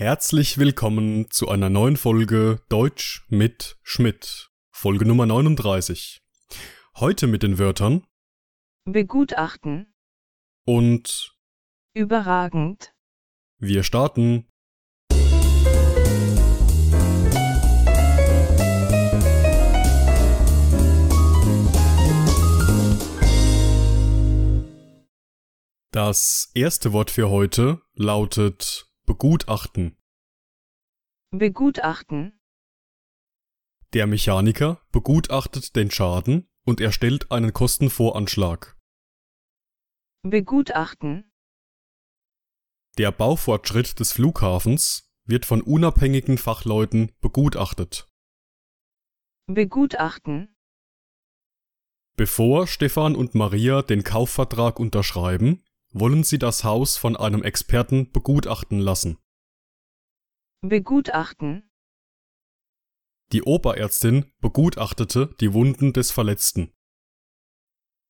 Herzlich willkommen zu einer neuen Folge Deutsch mit Schmidt, Folge Nummer 39. Heute mit den Wörtern Begutachten. und Überragend. wir starten. Das erste Wort für heute lautet begutachten. Begutachten. Der Mechaniker begutachtet den Schaden und erstellt einen Kostenvoranschlag. Begutachten. Der Baufortschritt des Flughafens wird von unabhängigen Fachleuten begutachtet. Begutachten. Bevor Stefan und Maria den Kaufvertrag unterschreiben, wollen sie das Haus von einem Experten begutachten lassen. Begutachten. Die Oberärztin begutachtete die Wunden des Verletzten.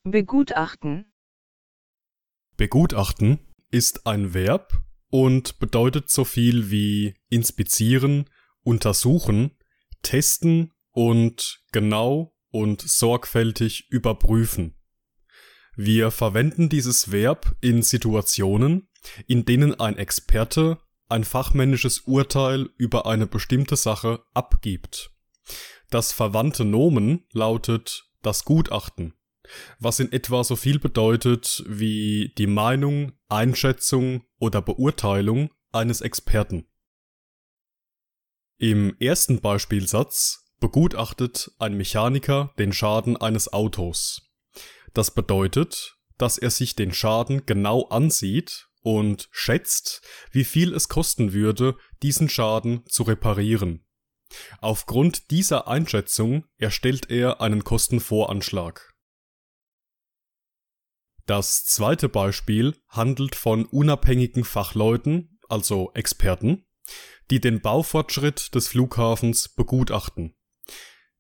Begutachten. Begutachten ist ein Verb und bedeutet so viel wie inspizieren, untersuchen, testen und genau und sorgfältig überprüfen. Wir verwenden dieses Verb in Situationen, in denen ein Experte ein fachmännisches Urteil über eine bestimmte Sache abgibt. Das verwandte Nomen lautet das Gutachten, was in etwa so viel bedeutet wie die Meinung, Einschätzung oder Beurteilung eines Experten. Im ersten Beispielsatz begutachtet ein Mechaniker den Schaden eines Autos. Das bedeutet, dass er sich den Schaden genau ansieht und schätzt, wie viel es kosten würde, diesen Schaden zu reparieren. Aufgrund dieser Einschätzung erstellt er einen Kostenvoranschlag. Das zweite Beispiel handelt von unabhängigen Fachleuten, also Experten, die den Baufortschritt des Flughafens begutachten.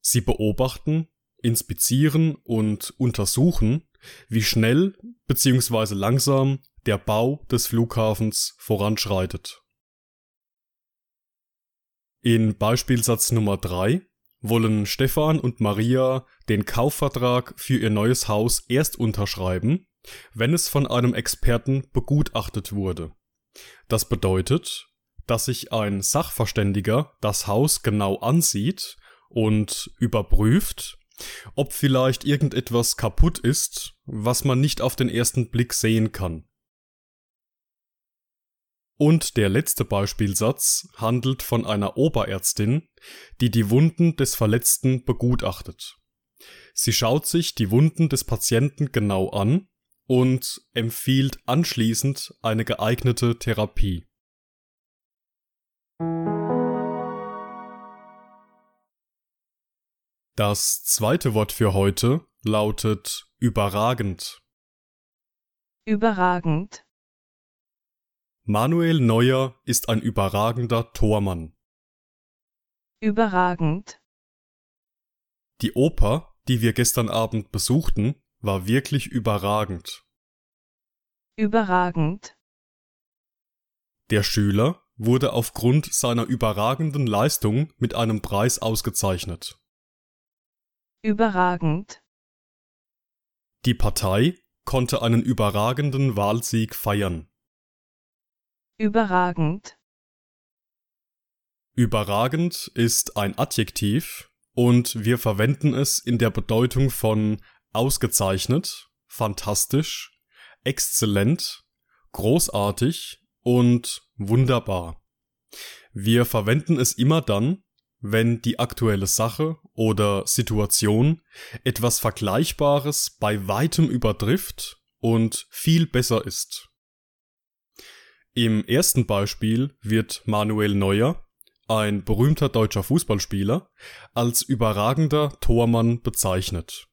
Sie beobachten, inspizieren und untersuchen, wie schnell bzw. langsam der Bau des Flughafens voranschreitet. In Beispielsatz Nummer 3 wollen Stefan und Maria den Kaufvertrag für ihr neues Haus erst unterschreiben, wenn es von einem Experten begutachtet wurde. Das bedeutet, dass sich ein Sachverständiger das Haus genau ansieht und überprüft, ob vielleicht irgendetwas kaputt ist, was man nicht auf den ersten Blick sehen kann. Und der letzte Beispielsatz handelt von einer Oberärztin, die die Wunden des Verletzten begutachtet. Sie schaut sich die Wunden des Patienten genau an und empfiehlt anschließend eine geeignete Therapie. Das zweite Wort für heute lautet überragend. Überragend. Manuel Neuer ist ein überragender Tormann. Überragend. Die Oper, die wir gestern Abend besuchten, war wirklich überragend. Überragend. Der Schüler wurde aufgrund seiner überragenden Leistung mit einem Preis ausgezeichnet. Überragend. Die Partei konnte einen überragenden Wahlsieg feiern. Überragend. Überragend ist ein Adjektiv und wir verwenden es in der Bedeutung von ausgezeichnet, fantastisch, exzellent, großartig und wunderbar. Wir verwenden es immer dann, wenn die aktuelle Sache oder Situation etwas Vergleichbares bei weitem übertrifft und viel besser ist. Im ersten Beispiel wird Manuel Neuer, ein berühmter deutscher Fußballspieler, als überragender Tormann bezeichnet.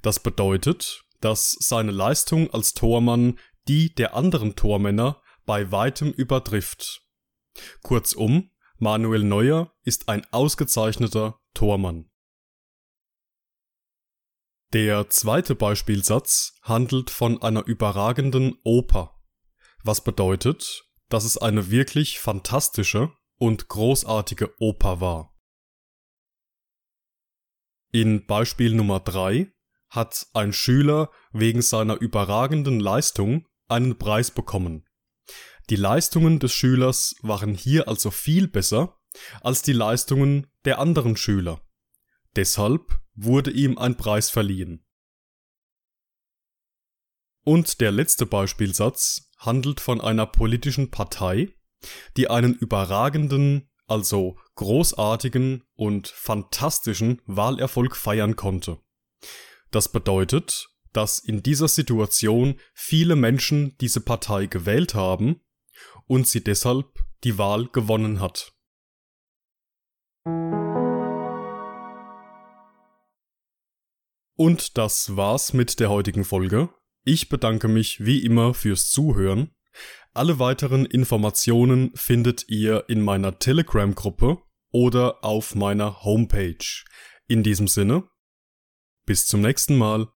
Das bedeutet, dass seine Leistung als Tormann die der anderen Tormänner bei weitem übertrifft. Kurzum, Manuel Neuer ist ein ausgezeichneter Tormann. Der zweite Beispielsatz handelt von einer überragenden Oper, was bedeutet, dass es eine wirklich fantastische und großartige Oper war. In Beispiel Nummer 3 hat ein Schüler wegen seiner überragenden Leistung einen Preis bekommen. Die Leistungen des Schülers waren hier also viel besser als die Leistungen der anderen Schüler. Deshalb wurde ihm ein Preis verliehen. Und der letzte Beispielsatz handelt von einer politischen Partei, die einen überragenden, also großartigen und fantastischen Wahlerfolg feiern konnte. Das bedeutet, dass in dieser Situation viele Menschen diese Partei gewählt haben und sie deshalb die Wahl gewonnen hat. Und das war's mit der heutigen Folge. Ich bedanke mich wie immer fürs Zuhören. Alle weiteren Informationen findet ihr in meiner Telegram-Gruppe oder auf meiner Homepage. In diesem Sinne, bis zum nächsten Mal.